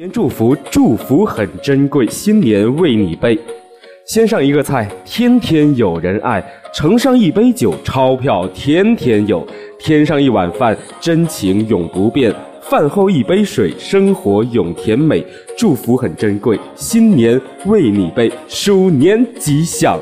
年祝福祝福很珍贵新年为你备。先上一个菜天天有人爱盛上一杯酒钞票天天有添上一碗饭真情永不变。饭后一杯水生活永甜美祝福很珍贵新年为你备鼠年吉祥。